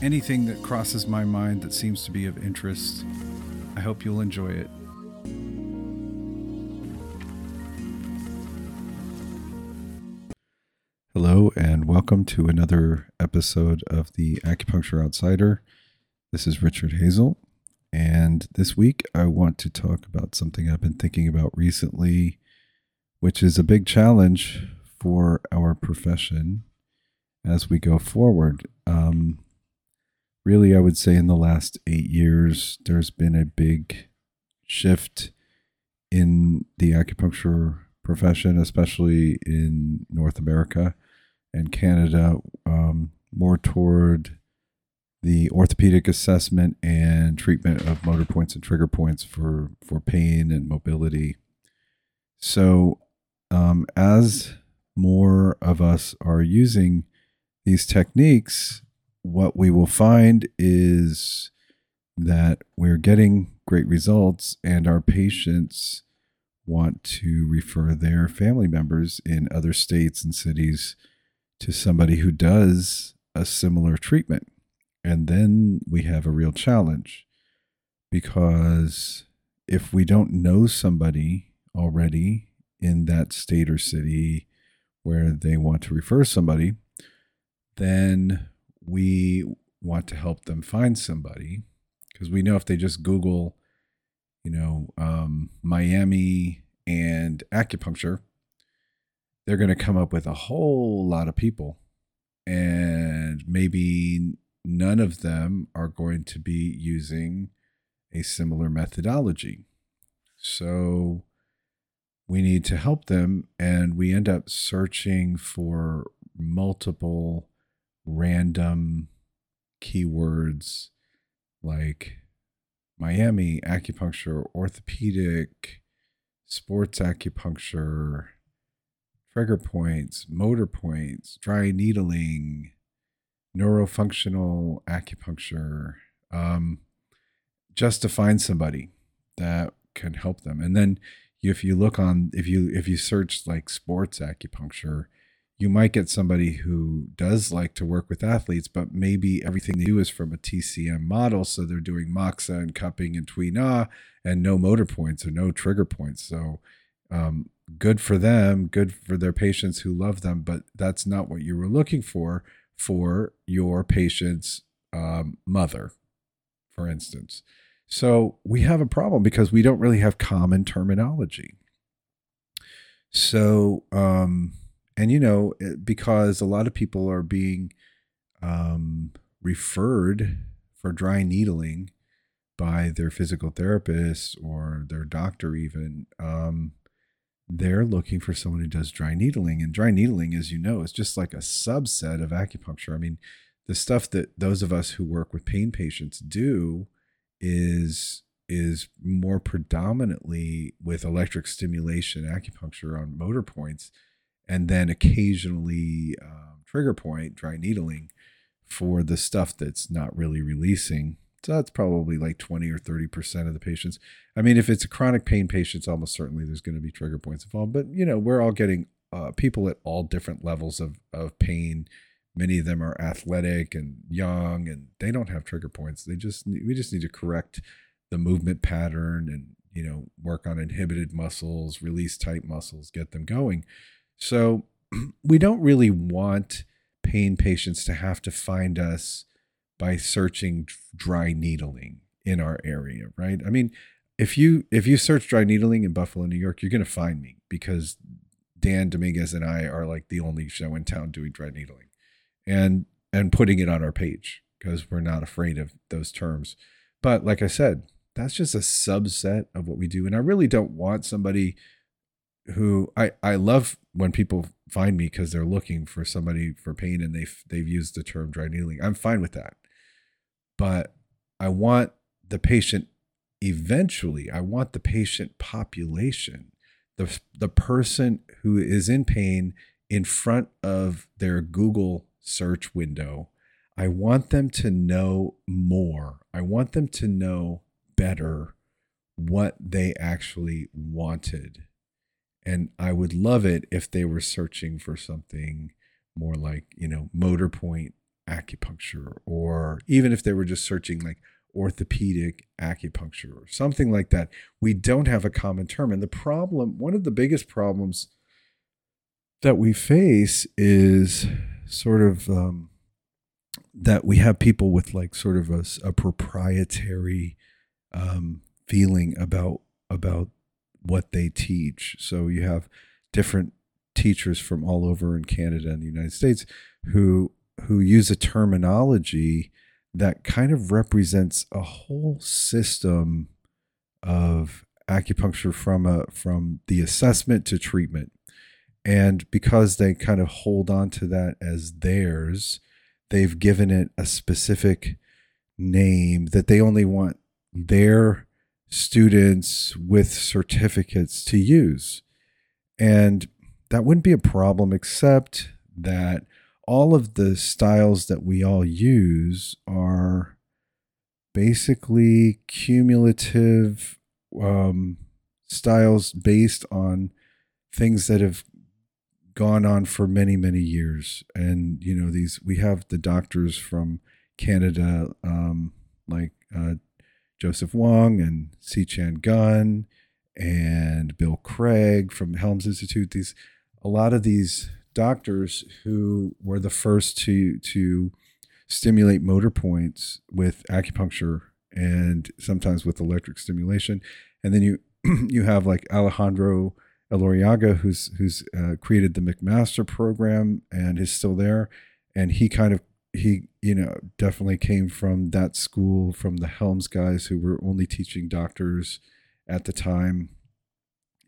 anything that crosses my mind that seems to be of interest. I hope you'll enjoy it. Hello, and welcome to another episode of the Acupuncture Outsider. This is Richard Hazel, and this week I want to talk about something I've been thinking about recently, which is a big challenge for our profession as we go forward. Um, really, I would say in the last eight years, there's been a big shift in the acupuncture profession, especially in North America and Canada, um, more toward the orthopedic assessment and treatment of motor points and trigger points for, for pain and mobility. So, um, as more of us are using these techniques, what we will find is that we're getting great results and our patients want to refer their family members in other states and cities to somebody who does a similar treatment. And then we have a real challenge because if we don't know somebody already in that state or city where they want to refer somebody, then we want to help them find somebody because we know if they just Google, you know, um, Miami and acupuncture, they're going to come up with a whole lot of people. And maybe none of them are going to be using a similar methodology. So we need to help them. And we end up searching for multiple random keywords like Miami acupuncture, orthopedic, sports acupuncture, trigger points, motor points, dry needling, neurofunctional acupuncture, um, just to find somebody that can help them. And then if you look on, if you if you search like sports acupuncture, you might get somebody who does like to work with athletes, but maybe everything they do is from a TCM model. So they're doing moxa and cupping and Na and no motor points or no trigger points. So um, good for them, good for their patients who love them, but that's not what you were looking for for your patient's um, mother, for instance. So we have a problem because we don't really have common terminology. So, um, and you know because a lot of people are being um, referred for dry needling by their physical therapist or their doctor even um, they're looking for someone who does dry needling. And dry needling as you know is just like a subset of acupuncture. I mean the stuff that those of us who work with pain patients do is is more predominantly with electric stimulation acupuncture on motor points and then occasionally um, trigger point dry needling for the stuff that's not really releasing. So that's probably like 20 or 30% of the patients. I mean, if it's a chronic pain patient, almost certainly there's going to be trigger points involved. But, you know, we're all getting uh, people at all different levels of, of pain. Many of them are athletic and young and they don't have trigger points. They just, we just need to correct the movement pattern and, you know, work on inhibited muscles, release tight muscles, get them going. So we don't really want pain patients to have to find us by searching dry needling in our area, right? I mean, if you if you search dry needling in Buffalo, New York, you're going to find me because Dan Dominguez and I are like the only show in town doing dry needling, and and putting it on our page because we're not afraid of those terms. But like I said, that's just a subset of what we do, and I really don't want somebody who I, I love when people find me because they're looking for somebody for pain and they've they've used the term dry needling. I'm fine with that, but I want the patient eventually, I want the patient population, the, the person who is in pain in front of their Google search window. I want them to know more. I want them to know better what they actually wanted. And I would love it if they were searching for something more like, you know, motor point acupuncture, or even if they were just searching like orthopedic acupuncture or something like that. We don't have a common term. And the problem, one of the biggest problems that we face is sort of um, that we have people with like sort of a, a proprietary um, feeling about about what they teach. So you have different teachers from all over in Canada and the United States who who use a terminology that kind of represents a whole system of acupuncture from a from the assessment to treatment. And because they kind of hold on to that as theirs, they've given it a specific name that they only want their students with certificates to use. And that wouldn't be a problem, except that all of the styles that we all use are basically cumulative um, styles based on things that have gone on for many many years and you know these we have the doctors from canada um, like uh, joseph wong and C. Chan Gunn and bill craig from helms institute. These a lot of these doctors who were the first to to stimulate motor points with acupuncture and sometimes with electric stimulation. And then you you have like Alejandro Elorriaga who's who's uh, created the McMaster program and is still there. And he kind of he you know definitely came from that school from the Helms guys who were only teaching doctors at the time.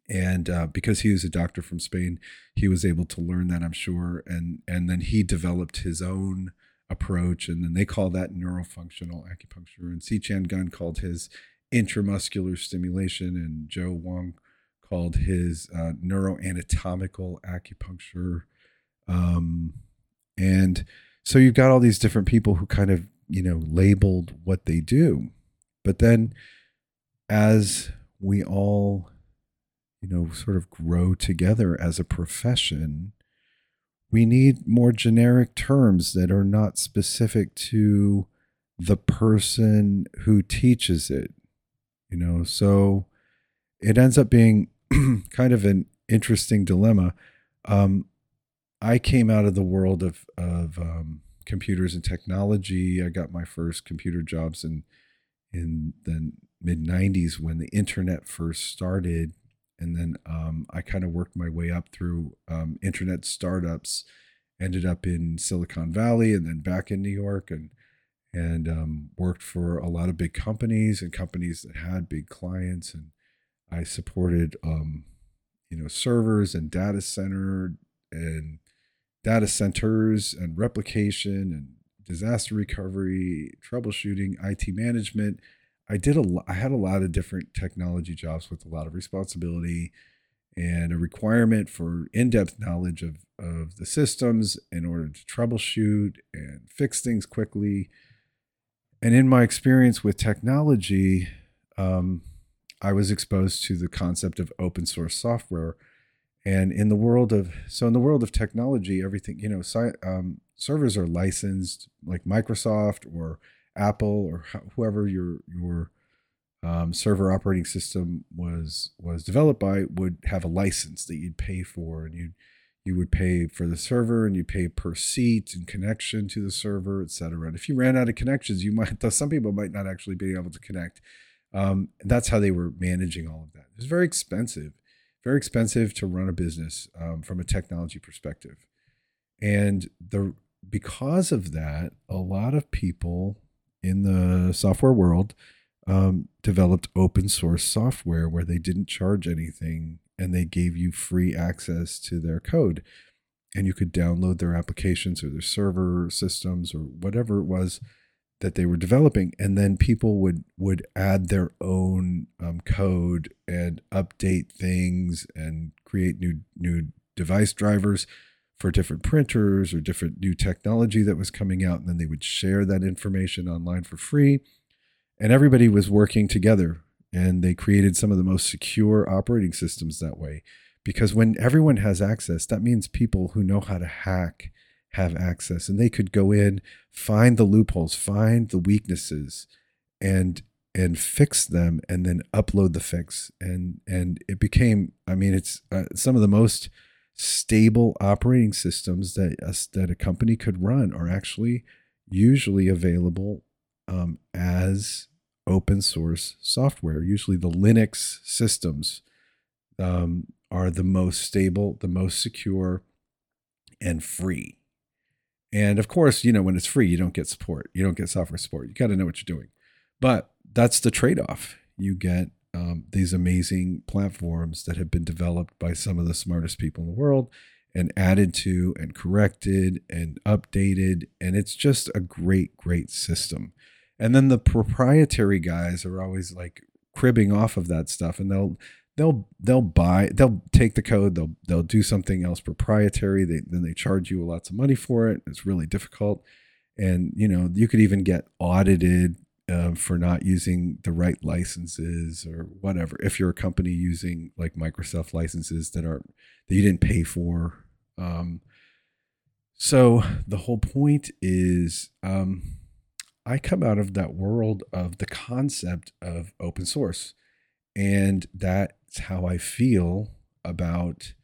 And uh, because he was a doctor from Spain, he was able to learn that, I'm sure, and and then he developed his own approach, and then they call that neurofunctional acupuncture, and C. Chan Gunn called his intramuscular stimulation, and Joe Wong called his uh, neuroanatomical acupuncture, um, and so you've got all these different people who kind of you know labeled what they do, but then as we all you know, sort of grow together as a profession, we need more generic terms that are not specific to the person who teaches it. You know, so it ends up being kind of an interesting dilemma. Um, I came out of the world of of um, computers and technology. I got my first computer jobs in in the mid '90s when the internet first started, and then um, I kind of worked my way up through um, internet startups. Ended up in Silicon Valley and then back in New York, and and um, worked for a lot of big companies and companies that had big clients. And I supported, um, you know, servers and data center and data centers and replication and disaster recovery, troubleshooting, IT management I did a I had a lot of different technology jobs with a lot of responsibility and a requirement for in-depth knowledge of of the systems in order to troubleshoot and fix things quickly. And in my experience with technology, um, I was exposed to the concept of open source software. And in the world of so in the world of technology, everything you know, um, servers are licensed like Microsoft or Apple or whoever your your um, server operating system was was developed by would have a license that you'd pay for, and you you would pay for the server, and you pay per seat and connection to the server, etc. And if you ran out of connections, you might some people might not actually be able to connect. Um, that's how they were managing all of that. It was very expensive, very expensive to run a business um, from a technology perspective, and the because of that, a lot of people in the software world um, developed open source software where they didn't charge anything and they gave you free access to their code. And you could download their applications or their server systems or whatever it was that they were developing, and then people would would add their own um, code and update things and create new new device drivers for different printers or different new technology that was coming out, and then they would share that information online for free. And everybody was working together, and they created some of the most secure operating systems that way. Because when everyone has access, that means people who know how to hack have access and they could go in find the loopholes find the weaknesses and and fix them and then upload the fix and and it became i mean it's uh, some of the most stable operating systems that a, that a company could run are actually usually available um, as open source software. Usually the linux systems um, are the most stable the most secure and free and of course, you know, when it's free, you don't get support. You don't get software support. You got to know what you're doing. But that's the trade off. You get um, these amazing platforms that have been developed by some of the smartest people in the world and added to and corrected and updated. And it's just a great, great system. And then the proprietary guys are always like cribbing off of that stuff and they'll they'll they'll buy they'll take the code they'll they'll do something else proprietary. They then they charge you lots of money for it. It's really difficult. And you know you could even get audited uh, for not using the right licenses or whatever if you're a company using like microsoft licenses that are that you didn't pay for. Um, so the whole point is um, i come out of that world of the concept of open source. And that it's how I feel about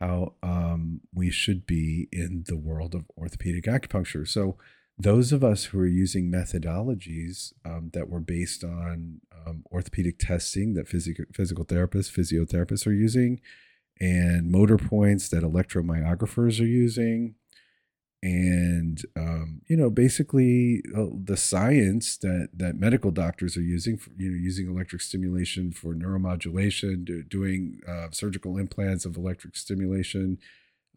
how um, we should be in the world of orthopedic acupuncture. So, those of us who are using methodologies um, that were based on um, orthopedic testing that physical, physical therapists, physiotherapists are using, and motor points that electromyographers are using, and um, you know basically uh, the science that that medical doctors are using for, you know using electric stimulation for neuromodulation do, doing uh, surgical implants of electric stimulation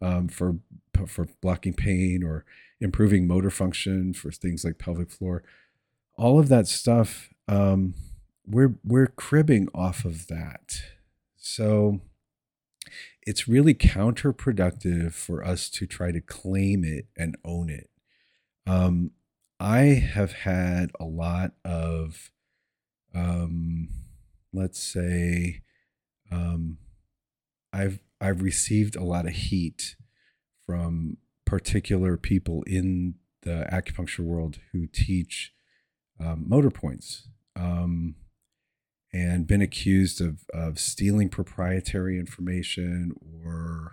um, for for blocking pain or improving motor function for things like pelvic floor all of that stuff um, we're we're cribbing off of that. So it's really counterproductive for us to try to claim it and own it. Um, I have had a lot of, um, let's say, um, I've I've received a lot of heat from particular people in the acupuncture world who teach um, motor points. Um, and been accused of, of stealing proprietary information or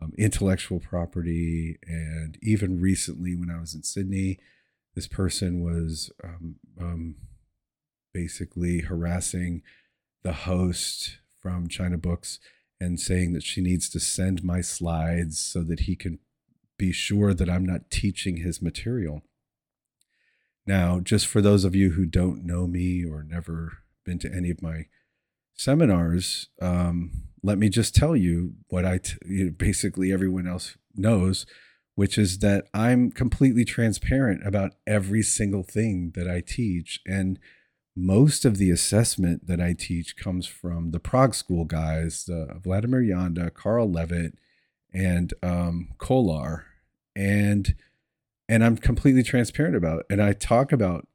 um, intellectual property. And even recently, when I was in Sydney, this person was um, um, basically harassing the host from China Books and saying that she needs to send my slides so that he can be sure that I'm not teaching his material. Now, just for those of you who don't know me or never been to any of my seminars, um, let me just tell you what I t- you know, basically everyone else knows, which is that I'm completely transparent about every single thing that I teach. And most of the assessment that I teach comes from the Prague School guys, the Vladimir Janda, Carl Lewit, and um, Kolar. And and I'm completely transparent about it. And I talk about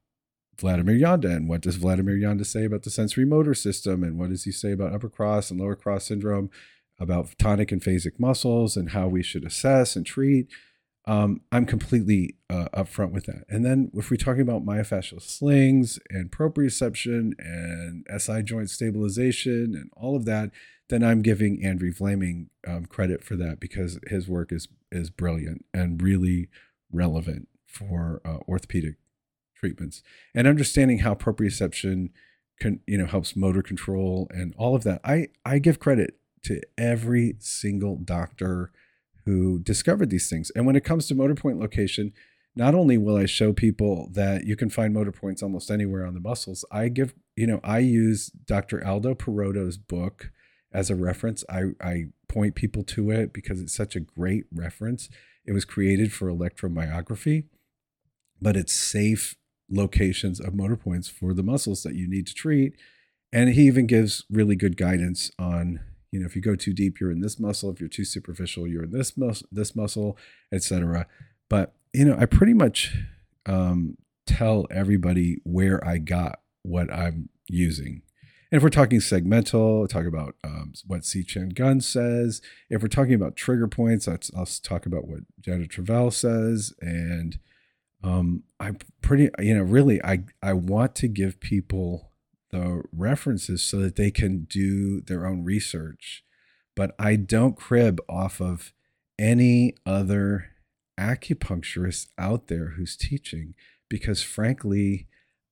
Vladimir Janda. And what does Vladimir Janda say about the sensory motor system? And what does he say about upper cross and lower cross syndrome, about tonic and phasic muscles, and how we should assess and treat? Um, I'm completely uh, upfront with that. And then if we're talking about myofascial slings and proprioception and SI joint stabilization and all of that, then I'm giving Andrew Vleeming um, credit for that because his work is is brilliant and really relevant for uh, orthopedic treatments and understanding how proprioception can you know helps motor control and all of that i i give credit to every single doctor who discovered these things. And when it comes to motor point location not only will i show people that you can find motor points almost anywhere on the muscles i give you know i use dr aldo perotto's book as a reference. I i point people to it because it's such a great reference. It was created for electromyography but it's safe locations of motor points for the muscles that you need to treat. And he even gives really good guidance on, you know, if you go too deep, you're in this muscle. If you're too superficial, you're in this mus- this muscle, etc. But you know, I pretty much um, tell everybody where I got what I'm using. And if we're talking segmental, talk about um, what C. Chan Gunn says. If we're talking about trigger points, let's, I'll talk about what Janet Travell says. And um, I'm pretty, you know, really, I, I want to give people the references so that they can do their own research. But I don't crib off of any other acupuncturist out there who's teaching because, frankly,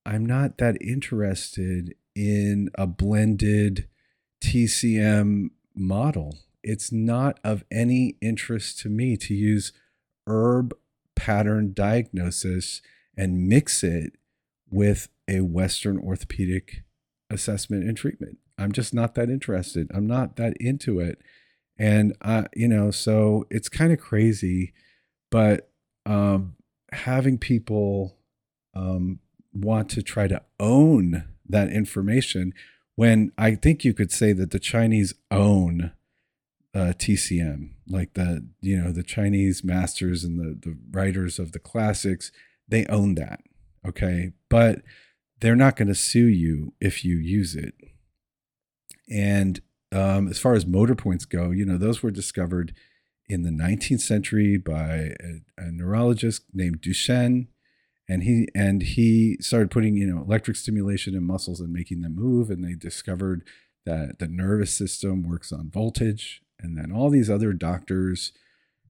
I'm not that interested in a blended TCM model. It's not of any interest to me to use herb pattern diagnosis and mix it with a Western orthopedic assessment and treatment. I'm just not that interested. I'm not that into it. And I, you know, so it's kind of crazy, but um, having people um, want to try to own that information when I think you could say that the Chinese own uh, TCM, like the you know the Chinese masters and the the writers of the classics, they own that. Okay, but they're not going to sue you if you use it. And um, as far as motor points go, you know, those were discovered in the 19th century by a, a neurologist named Duchenne. And he and he started putting, you know, electric stimulation in muscles and making them move. And they discovered that the nervous system works on voltage. And then all these other doctors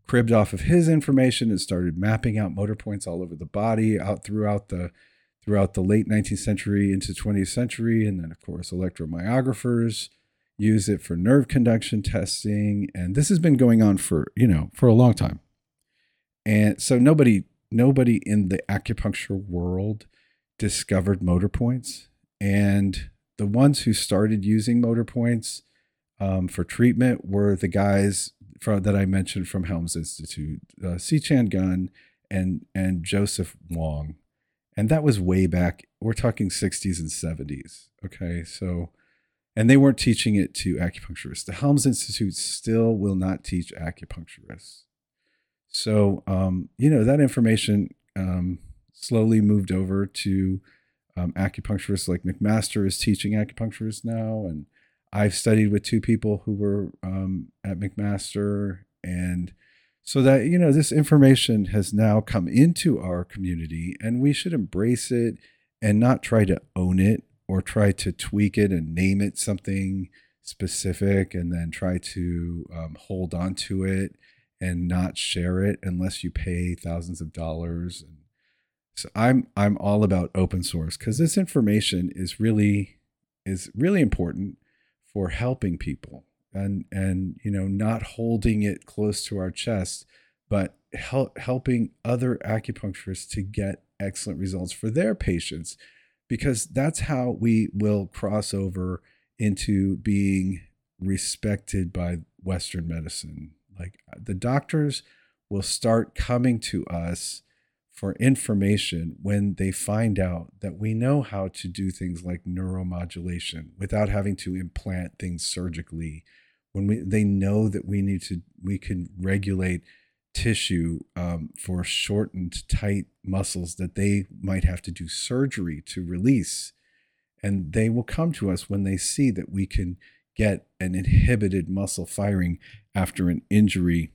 cribbed off of his information and started mapping out motor points all over the body, out throughout the throughout the late 19th century into 20th century. And then, of course, electromyographers use it for nerve conduction testing. And this has been going on for, you know, for a long time. And so nobody, nobody in the acupuncture world discovered motor points. And the ones who started using motor points um, for treatment were the guys from, that I mentioned from Helms Institute, uh, C. Chan Gunn and and Joseph Wong. And that was way back we're talking 60s and 70s okay? So and they weren't teaching it to acupuncturists. The helms institute still will not teach acupuncturists. So um, you know that information um, slowly moved over to um, acupuncturists like mcmaster is teaching acupuncturists now and i've studied with two people who were um, at mcmaster and so that you know this information has now come into our community and we should embrace it and not try to own it or try to tweak it and name it something specific and then try to um, hold on to it and not share it unless you pay thousands of dollars so i'm i'm all about open source because this information is really is really important for helping people and and you know not holding it close to our chest but help, helping other acupuncturists to get excellent results for their patients because that's how we will cross over into being respected by western medicine. Like the doctors will start coming to us for information when they find out that we know how to do things like neuromodulation without having to implant things surgically. When we they know that we need to we can regulate tissue um, for shortened tight muscles that they might have to do surgery to release. And they will come to us when they see that we can get an inhibited muscle firing after an injury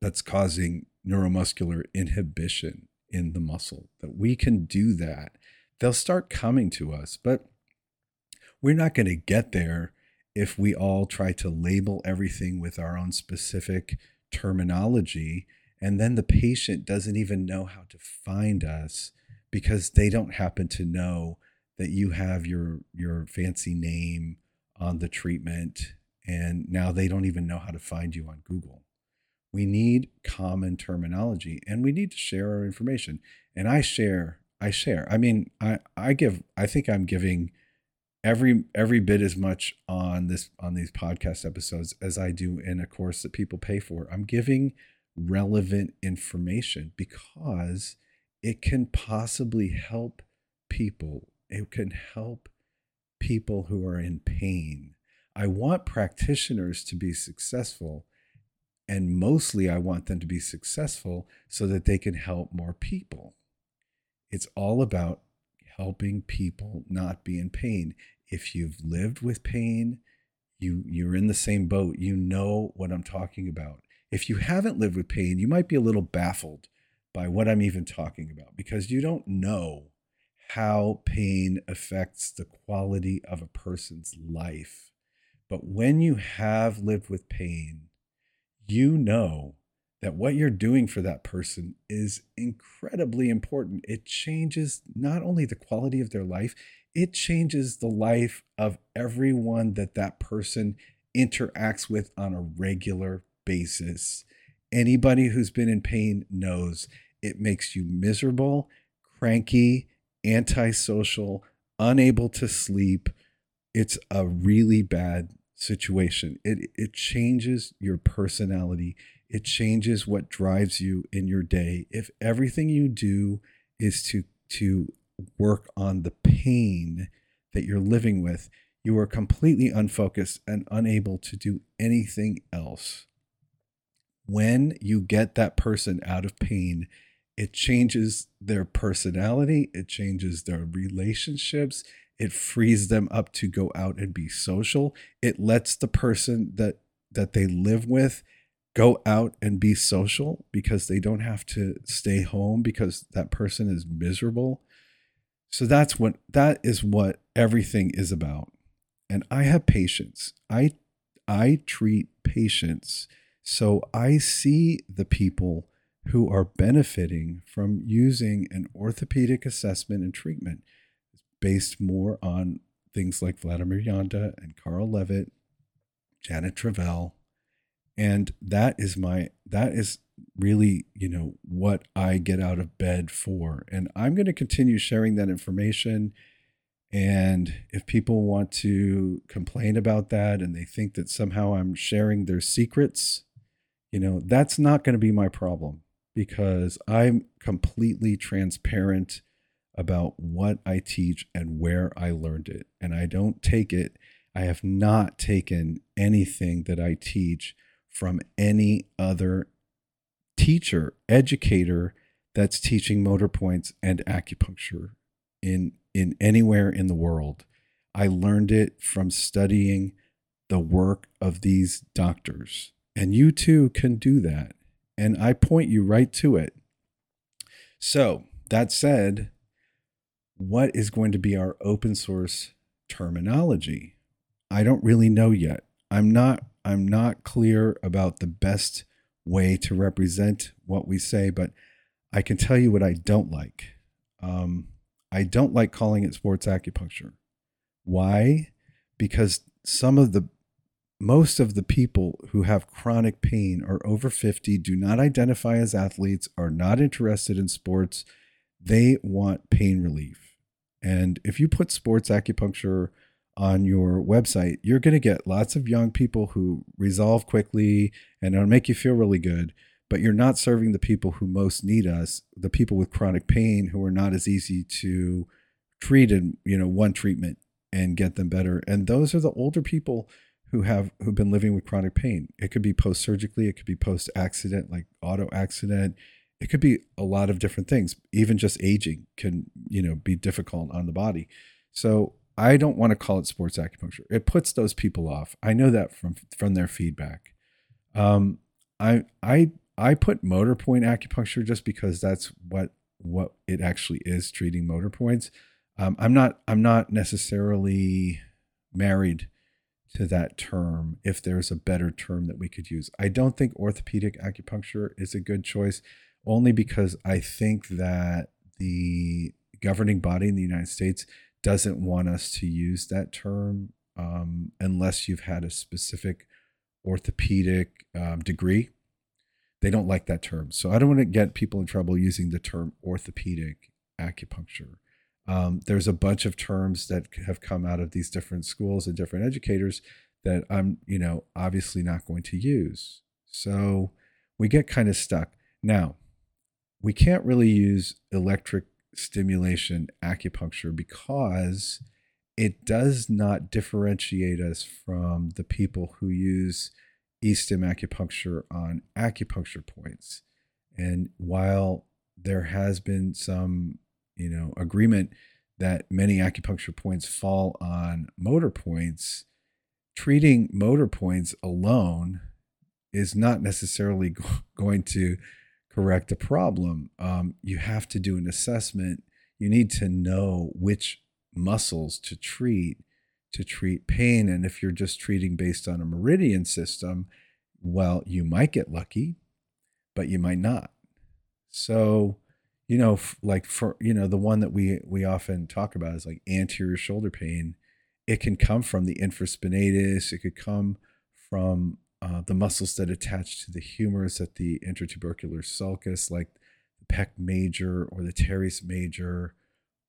that's causing neuromuscular inhibition in the muscle that we can do that they'll start coming to us but we're not going to get there if we all try to label everything with our own specific terminology and then the patient doesn't even know how to find us because they don't happen to know that you have your your fancy name on the treatment and now they don't even know how to find you on Google. We need common terminology and we need to share our information. And I share, I share. I mean, I I give I think I'm giving every every bit as much on this on these podcast episodes as I do in a course that people pay for. I'm giving relevant information because it can possibly help people. It can help people who are in pain. I want practitioners to be successful. And mostly, I want them to be successful so that they can help more people. It's all about helping people not be in pain. If you've lived with pain, you, you're in the same boat. You know what I'm talking about. If you haven't lived with pain, you might be a little baffled by what I'm even talking about because you don't know how pain affects the quality of a person's life. But when you have lived with pain, you know that what you're doing for that person is incredibly important. It changes not only the quality of their life, it changes the life of everyone that that person interacts with on a regular basis. Anybody who's been in pain knows it makes you miserable, cranky, antisocial, unable to sleep. It's a really bad situation. It it changes your personality. It changes what drives you in your day. If everything you do is to to work on the pain that you're living with, you are completely unfocused and unable to do anything else. When you get that person out of pain, it changes their personality, it changes their relationships, it frees them up to go out and be social. It lets the person that that they live with go out and be social because they don't have to stay home because that person is miserable. So that's what that is what everything is about. And I have patients. I I treat patients. So I see the people who are benefiting from using an orthopedic assessment and treatment based more on things like Vladimir Janda and Carl Lewit, Janet Travell. And that is my, that is really, you know, what I get out of bed for. And I'm going to continue sharing that information. And if people want to complain about that and they think that somehow I'm sharing their secrets, you know, that's not going to be my problem because I'm completely transparent about what I teach and where I learned it. And I don't take it, I have not taken anything that I teach from any other teacher, educator that's teaching motor points and acupuncture in in anywhere in the world. I learned it from studying the work of these doctors. And you too can do that and I point you right to it. So, that said, what is going to be our open source terminology? I don't really know yet. I'm not I'm not clear about the best way to represent what we say, but I can tell you what I don't like. Um, I don't like calling it sports acupuncture. Why? Because some of the most of the people who have chronic pain are over 50, do not identify as athletes, are not interested in sports. They want pain relief. And if you put sports acupuncture on your website, you're going to get lots of young people who resolve quickly and it'll make you feel really good. But you're not serving the people who most need us, the people with chronic pain who are not as easy to treat in, you know, one treatment and get them better. And those are the older people who have who've been living with chronic pain. It could be post surgically, it could be post accident, like auto accident. It could be a lot of different things. Even just aging can, you know, be difficult on the body. So I don't want to call it sports acupuncture. It puts those people off. I know that from from their feedback. Um, I I I put motor point acupuncture just because that's what what it actually is treating motor points. Um, I'm not I'm not necessarily married to that term if there's a better term that we could use. I don't think orthopedic acupuncture is a good choice, only because I think that the governing body in the United States doesn't want us to use that term um, unless you've had a specific orthopedic um, degree. They don't like that term. So I don't want to get people in trouble using the term orthopedic acupuncture. Um, there's a bunch of terms that have come out of these different schools and different educators that I'm, you know, obviously not going to use. So we get kind of stuck. Now, we can't really use electric stimulation acupuncture because it does not differentiate us from the people who use e-stim acupuncture on acupuncture points. And while there has been some, you know, agreement that many acupuncture points fall on motor points, treating motor points alone is not necessarily going to correct a problem. Um, you have to do an assessment. You need to know which muscles to treat to treat pain. And if you're just treating based on a meridian system, well, you might get lucky, but you might not. So, you know, like for you know, the one that we we often talk about is like anterior shoulder pain. It can come from the infraspinatus. It could come from uh, the muscles that attach to the humerus at the intertubercular sulcus, like the pec major or the teres major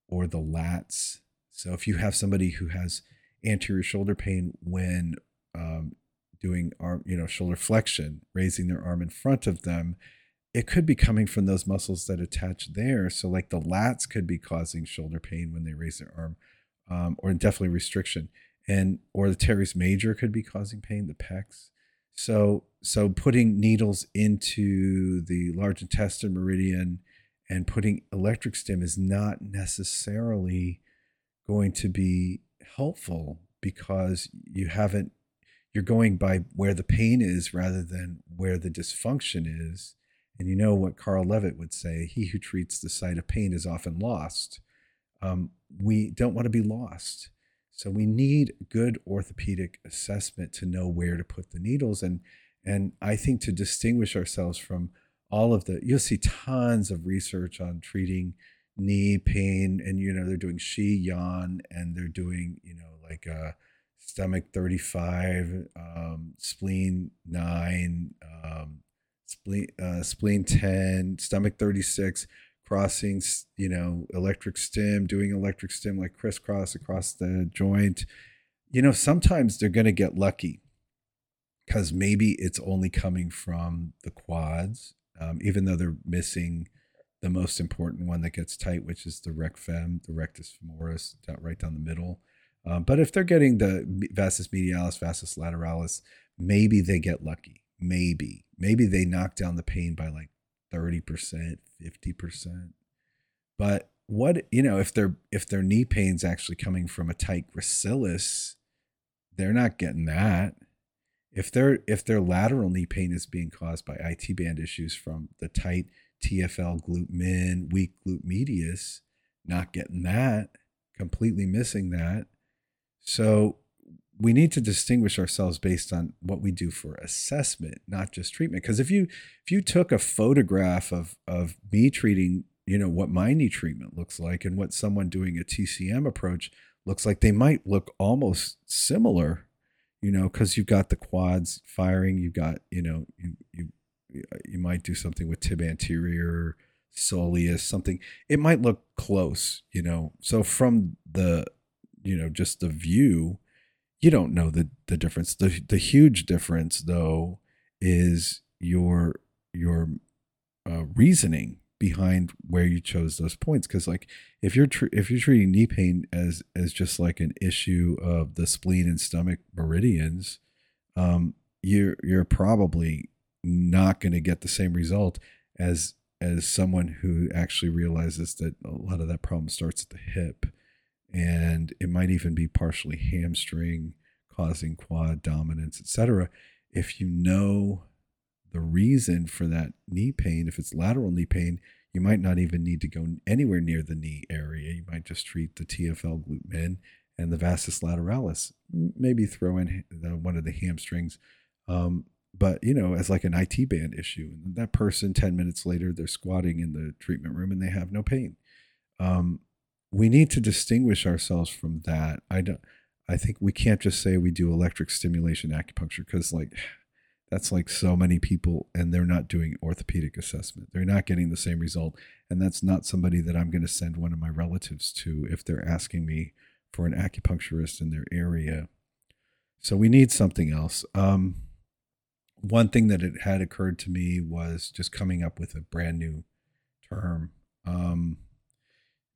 or the lats. So if you have somebody who has anterior shoulder pain when um, doing arm, you know, shoulder flexion, raising their arm in front of them, it could be coming from those muscles that attach there. So like the lats could be causing shoulder pain when they raise their arm, um, or definitely restriction, and or the teres major could be causing pain, the pecs. So so putting needles into the large intestine meridian and putting electric stim is not necessarily going to be helpful because you haven't you're going by where the pain is rather than where the dysfunction is. And you know what Carl Lewit would say he who treats the site of pain is often lost. Um, we don't want to be lost so we need good orthopedic assessment to know where to put the needles. And and I think to distinguish ourselves from all of the you'll see tons of research on treating knee pain and you know they're doing Xiyan and they're doing you know like uh stomach 35 um spleen 9 um spleen uh spleen 10 stomach 36 crossing you know electric stim doing electric stim like crisscross across the joint you know sometimes they're going to get lucky because maybe it's only coming from the quads um, even though they're missing the most important one that gets tight, which is the rec fem, the rectus femoris, right down the middle. Um, but if they're getting the vastus medialis, vastus lateralis, maybe they get lucky. Maybe, maybe they knock down the pain by like thirty percent, fifty percent. But what you know, if their if their knee pain's actually coming from a tight gracilis, they're not getting that. If their if their lateral knee pain is being caused by IT band issues from the tight TFL glute min, weak glute medius, not getting that, completely missing that. So we need to distinguish ourselves based on what we do for assessment, not just treatment. Because if you if you took a photograph of of me treating, you know, what my knee treatment looks like and what someone doing a TCM approach looks like, they might look almost similar, you know, because you've got the quads firing, you've got, you know, you you you might do something with tib anterior, soleus, something. It might look close, you know. So from the, you know, just the view, you don't know the the difference. The the huge difference though is your your uh, reasoning behind where you chose those points because like if you're tr- if you're treating knee pain as as just like an issue of the spleen and stomach meridians um you're you're probably not going to get the same result as as someone who actually realizes that a lot of that problem starts at the hip and it might even be partially hamstring causing quad dominance etc if you know the reason for that knee pain if it's lateral knee pain you might not even need to go anywhere near the knee area. You might just treat the tfl glute and the vastus lateralis. Maybe throw in one of the hamstrings. Um, but you know as like an it band issue and that person 10 minutes later they're squatting in the treatment room and they have no pain. Um, we need to distinguish ourselves from that. I don't i think we can't just say we do electric stimulation acupuncture because like that's like so many people and they're not doing orthopedic assessment. They're not getting the same result. And that's not somebody that i'm going to send one of my relatives to if they're asking me for an acupuncturist in their area. So we need something else. Um, one thing that it had occurred to me was just coming up with a brand new term. Um,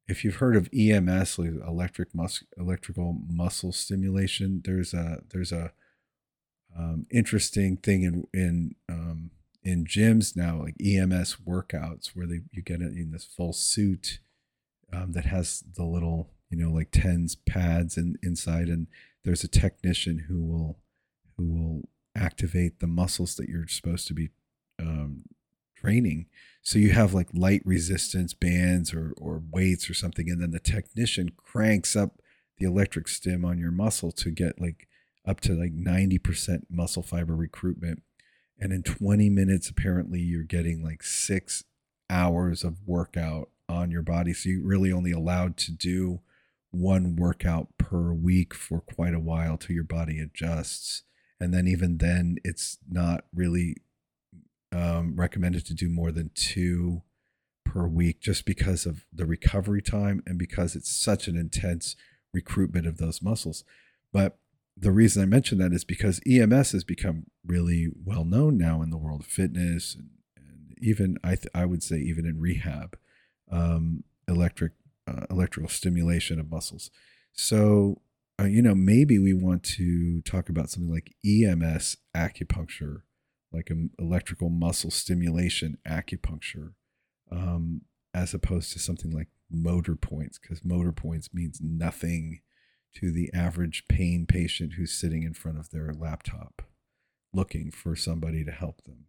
if you've heard of EMS, electric mus- electrical muscle stimulation, there's a there's a um, interesting thing in in um, in gyms now, like EMS workouts, where they you get it in this full suit um, that has the little you know like tens pads in, inside, and there's a technician who will who will activate the muscles that you're supposed to be um, training. So you have like light resistance bands or or weights or something, and then the technician cranks up the electric stim on your muscle to get like up to like 90% muscle fiber recruitment. And in 20 minutes, apparently, you're getting like six hours of workout on your body. So you're really only allowed to do one workout per week for quite a while till your body adjusts. And then, even then, it's not really um, recommended to do more than two per week just because of the recovery time and because it's such an intense recruitment of those muscles. But the reason I mention that is because EMS has become really well known now in the world of fitness and, and even I th- I would say even in rehab, um, electric uh, electrical stimulation of muscles. So uh, you know maybe we want to talk about something like EMS acupuncture, like an electrical muscle stimulation acupuncture, um, as opposed to something like motor points because motor points means nothing to the average pain patient who's sitting in front of their laptop looking for somebody to help them.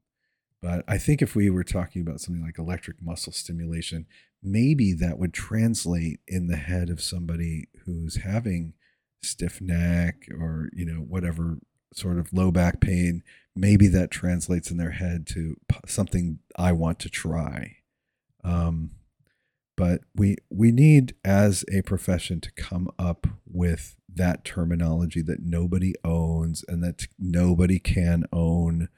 But I think if we were talking about something like electric muscle stimulation, maybe that would translate in the head of somebody who's having stiff neck or, you know, whatever sort of low back pain. Maybe that translates in their head to something I want to try. Um, but we we need as a profession to come up with that terminology that nobody owns and that nobody can own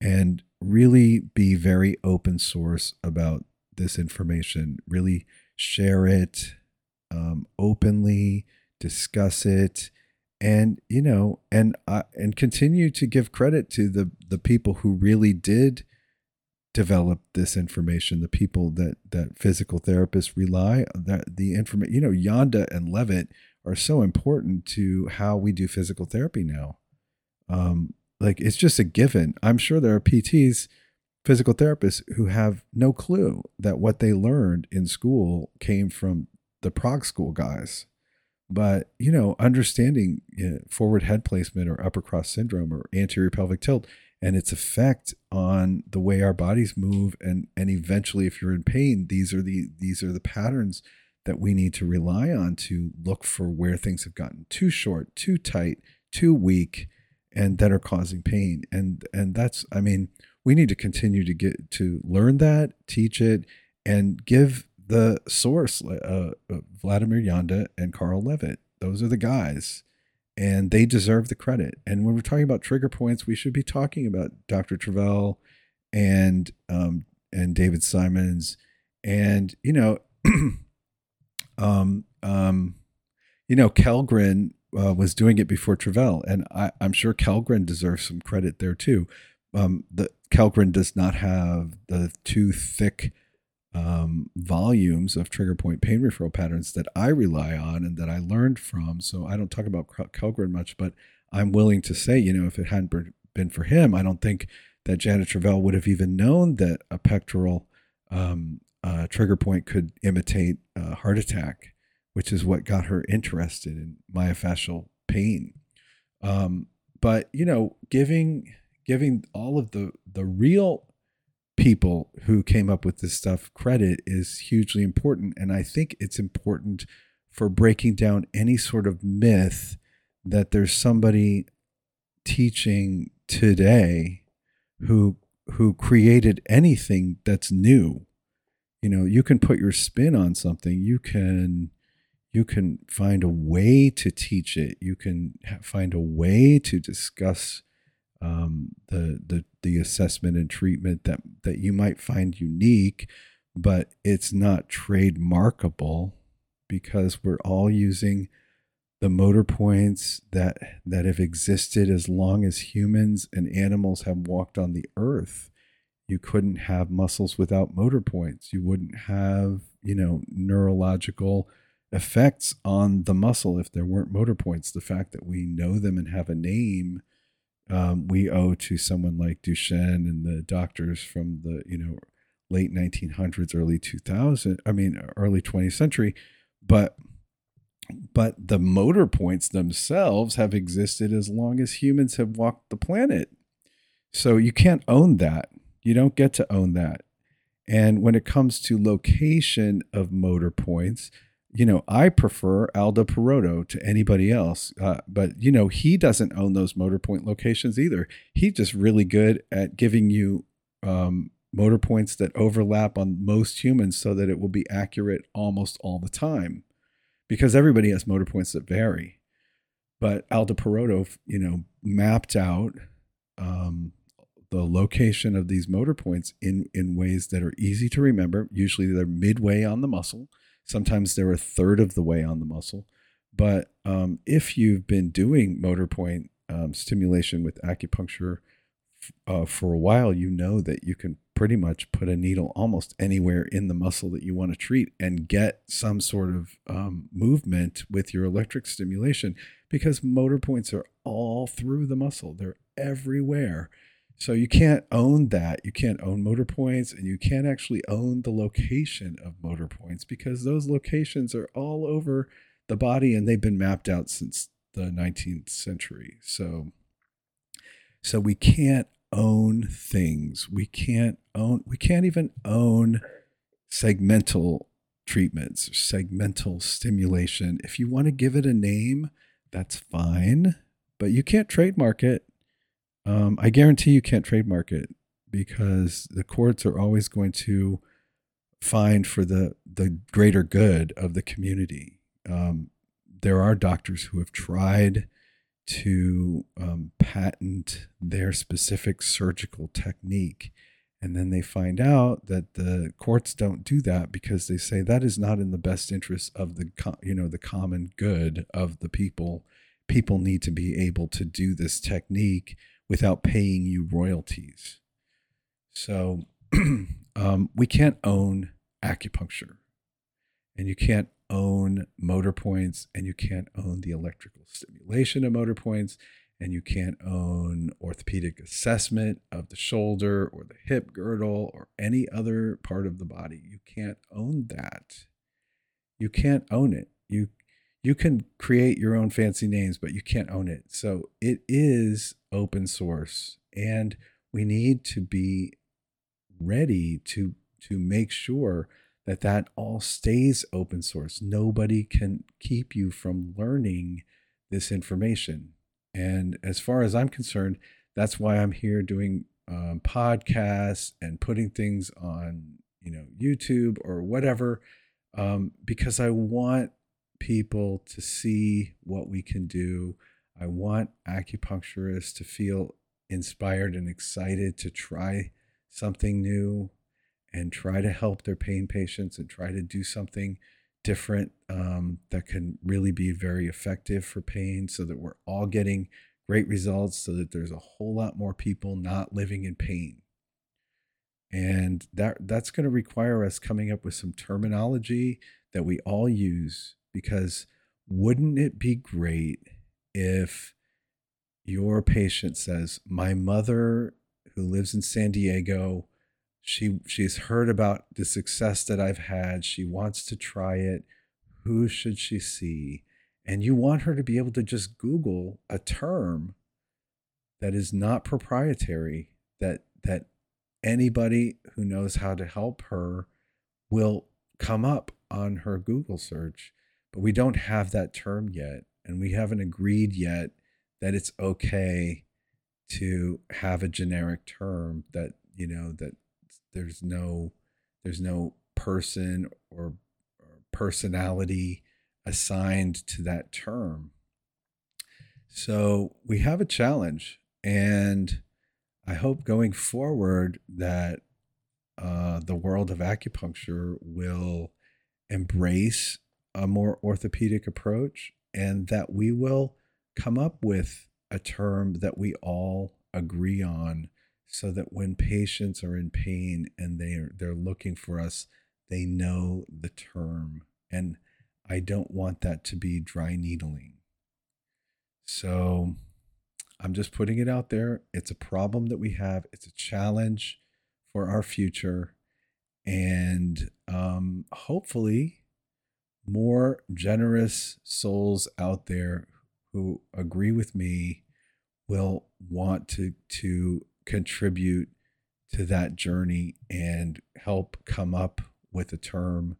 and really be very open source about this information really share it um, openly discuss it and you know and uh, and continue to give credit to the the people who really did develop this information the people that that physical therapists rely that the information you know Janda and Lewit are so important to how we do physical therapy now. Um like it's just a given. I'm sure there are pts physical therapists who have no clue that what they learned in school came from the Prague school guys but you know understanding you know, forward head placement or upper cross syndrome or anterior pelvic tilt and its effect on the way our bodies move and and eventually if you're in pain these are the these are the patterns that we need to rely on to look for where things have gotten too short too tight too weak and that are causing pain. And and that's i mean we need to continue to get to learn that teach it and give the source uh, uh, Vladimir Janda and Karel Lewit those are the guys and they deserve the credit. And when we're talking about trigger points, we should be talking about Dr. Travell and um, and David Simons, and you know, um, um, you know, Kellgren uh, was doing it before Travell, and I, am sure Kellgren deserves some credit there too. Um, the Kellgren does not have the too thick um, volumes of trigger point pain referral patterns that I rely on and that I learned from. So I don't talk about Kellgren much, but I'm willing to say, you know, if it hadn't been for him, I don't think that Janet Travell would have even known that a pectoral um, uh, trigger point could imitate a heart attack, which is what got her interested in myofascial pain. Um, but you know, giving giving all of the the real people who came up with this stuff credit is hugely important. And I think it's important for breaking down any sort of myth that there's somebody teaching today who who created anything that's new. You know you can put your spin on something. You can you can find a way to teach it. You can find a way to discuss um, the the the assessment and treatment that that you might find unique, but it's not trademarkable because we're all using the motor points that that have existed as long as humans and animals have walked on the earth. You couldn't have muscles without motor points. You wouldn't have, you know, neurological effects on the muscle if there weren't motor points. The fact that we know them and have a name, um, we owe to someone like Duchenne and the doctors from the, you know, late 1900s, early 2000, I mean, early 20th century. But but the motor points themselves have existed as long as humans have walked the planet. So you can't own that. You don't get to own that. And when it comes to location of motor points, you know, I prefer Aldo Perotto to anybody else. Uh, but, you know, he doesn't own those motor point locations either. He's just really good at giving you um, motor points that overlap on most humans so that it will be accurate almost all the time because everybody has motor points that vary. But Aldo Perotto, you know, mapped out um, the location of these motor points in, in ways that are easy to remember. Usually they're midway on the muscle. Sometimes they're a third of the way on the muscle. But um, if you've been doing motor point um, stimulation with acupuncture uh, for a while, you know that you can pretty much put a needle almost anywhere in the muscle that you want to treat and get some sort of um, movement with your electric stimulation because motor points are all through the muscle, they're everywhere. So you can't own that. You can't own motor points and you can't actually own the location of motor points because those locations are all over the body and they've been mapped out since the 19th century. So so we can't own things. We can't own we can't even own segmental treatments, segmental stimulation. If you want to give it a name, that's fine, but you can't trademark it. Um, I guarantee you can't trademark it because the courts are always going to find for the the greater good of the community. Um, there are doctors who have tried to um, patent their specific surgical technique. And then they find out that the courts don't do that because they say that is not in the best interest of the you know the common good of the people. People need to be able to do this technique without paying you royalties. So um, we can't own acupuncture, and you can't own motor points and you can't own the electrical stimulation of motor points and you can't own orthopedic assessment of the shoulder or the hip girdle or any other part of the body. You can't own that. You can't own it. You you can create your own fancy names, but you can't own it. So it is open source and we need to be ready to to make sure that that all stays open source. Nobody can keep you from learning this information. And as far as I'm concerned, that's why I'm here doing um, podcasts and putting things on, you know, YouTube or whatever, um, because I want people to see what we can do. I want acupuncturists to feel inspired and excited to try something new and try to help their pain patients and try to do something different um, that can really be very effective for pain so that we're all getting great results so that there's a whole lot more people not living in pain and that that's going to require us coming up with some terminology that we all use because wouldn't it be great if your patient says my mother who lives in San Diego she she's heard about the success that I've had. She wants to try it. Who should she see? And you want her to be able to just Google a term that is not proprietary that that anybody who knows how to help her will come up on her Google search. But we don't have that term yet, and we haven't agreed yet that it's okay to have a generic term that you know that there's no there's no person or, or personality assigned to that term. So we have a challenge, and I hope going forward that uh, the world of acupuncture will embrace a more orthopedic approach and that we will come up with a term that we all agree on so that when patients are in pain and they're they're looking for us, they know the term. And I don't want that to be dry needling. So I'm just putting it out there. It's a problem that we have. It's a challenge for our future. And um, hopefully, more generous souls out there who agree with me will want to to contribute to that journey and help come up with a term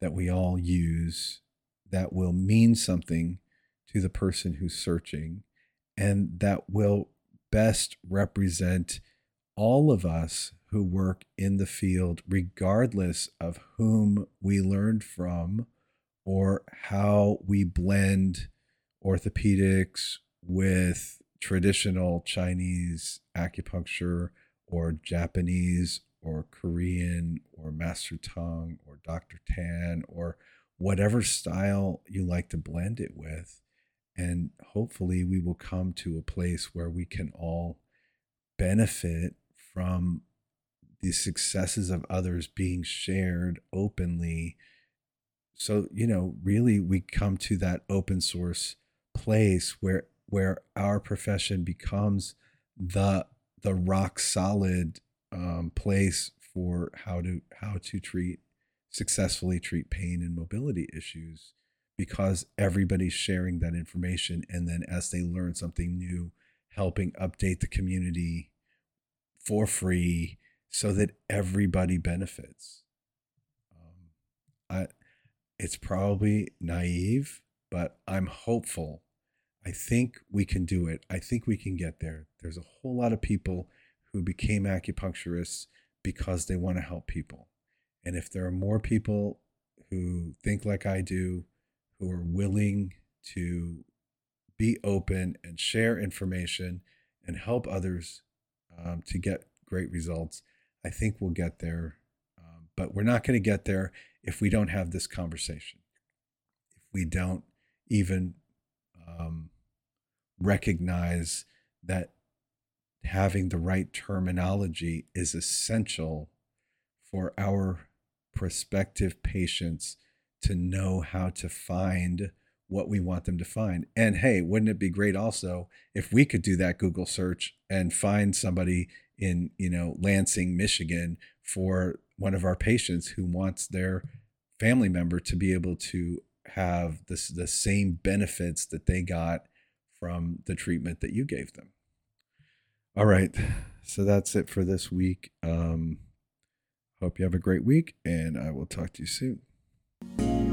that we all use that will mean something to the person who's searching and that will best represent all of us who work in the field, regardless of whom we learned from or how we blend orthopedics with traditional Chinese acupuncture or Japanese or Korean or Master Tung or Dr. Tan or whatever style you like to blend it with. And hopefully, we will come to a place where we can all benefit from the successes of others being shared openly. So, you know, really, we come to that open source place where where our profession becomes the the rock solid um, place for how to how to treat successfully treat pain and mobility issues because everybody's sharing that information. And then as they learn something new helping update the community for free so that everybody benefits. Um, I, it's probably naive but i'm hopeful. I think we can do it. I think we can get there. There's a whole lot of people who became acupuncturists because they want to help people. And if there are more people who think like I do, who are willing to be open and share information and help others um, to get great results, I think we'll get there. But we're not going to get there if we don't have this conversation. If we don't even um, recognize that having the right terminology is essential for our prospective patients to know how to find what we want them to find. And hey, wouldn't it be great also if we could do that Google search and find somebody in, you know, Lansing, Michigan for one of our patients who wants their family member to be able to have this the same benefits that they got from the treatment that you gave them. All right. So that's it for this week. Um, Hope you have a great week, and I will talk to you soon.